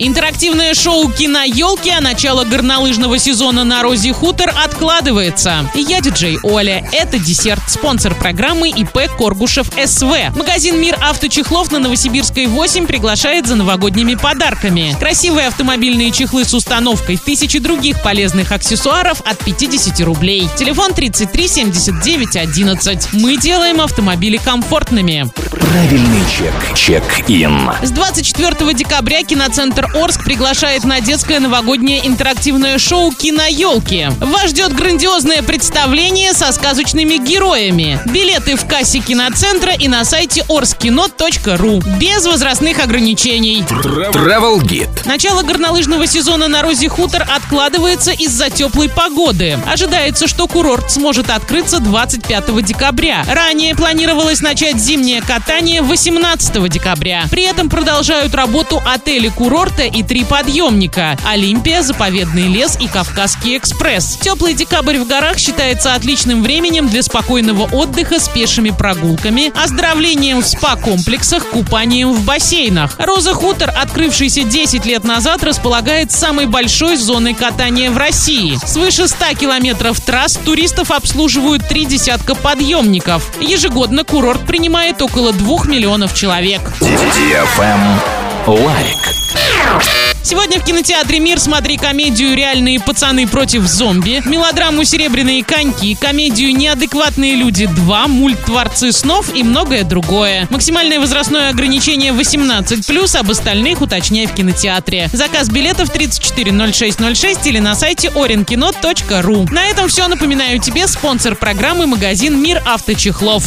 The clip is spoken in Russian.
Интерактивное шоу «Кино елки», а начало горнолыжного сезона на Розе Хутор откладывается. Я диджей Оля. Это десерт. Спонсор программы ИП Коргушев СВ. Магазин «Мир авточехлов» на Новосибирской 8 приглашает за новогодними подарками. Красивые автомобильные чехлы с установкой, тысячи других полезных аксессуаров от 50 рублей. Телефон 33 79 11. Мы делаем автомобили комфортными. Правильный чек. Чек-ин. С 24 декабря киноцентр Орск приглашает на детское новогоднее интерактивное шоу «Киноелки». Вас ждет грандиозное представление со сказочными героями. Билеты в кассе киноцентра и на сайте orskino.ru. Без возрастных ограничений. Travel Guide. Начало горнолыжного сезона на Розе Хутор откладывается из-за теплой погоды. Ожидается, что курорт сможет открыться 25 декабря. Ранее планировалось начать зимнее катание 18 декабря. При этом продолжают работу отели-курорта Ялта и три подъемника – Олимпия, Заповедный лес и Кавказский экспресс. Теплый декабрь в горах считается отличным временем для спокойного отдыха с пешими прогулками, оздоровлением в спа-комплексах, купанием в бассейнах. Роза Хутор, открывшийся 10 лет назад, располагает самой большой зоной катания в России. Свыше 100 километров трасс туристов обслуживают три десятка подъемников. Ежегодно курорт принимает около двух миллионов человек. Лайк. Сегодня в кинотеатре «Мир» смотри комедию «Реальные пацаны против зомби», мелодраму «Серебряные коньки», комедию «Неадекватные люди 2», мульт «Творцы снов» и многое другое. Максимальное возрастное ограничение 18+, об остальных уточняй в кинотеатре. Заказ билетов 340606 или на сайте orinkino.ru. На этом все. Напоминаю тебе спонсор программы магазин «Мир авточехлов».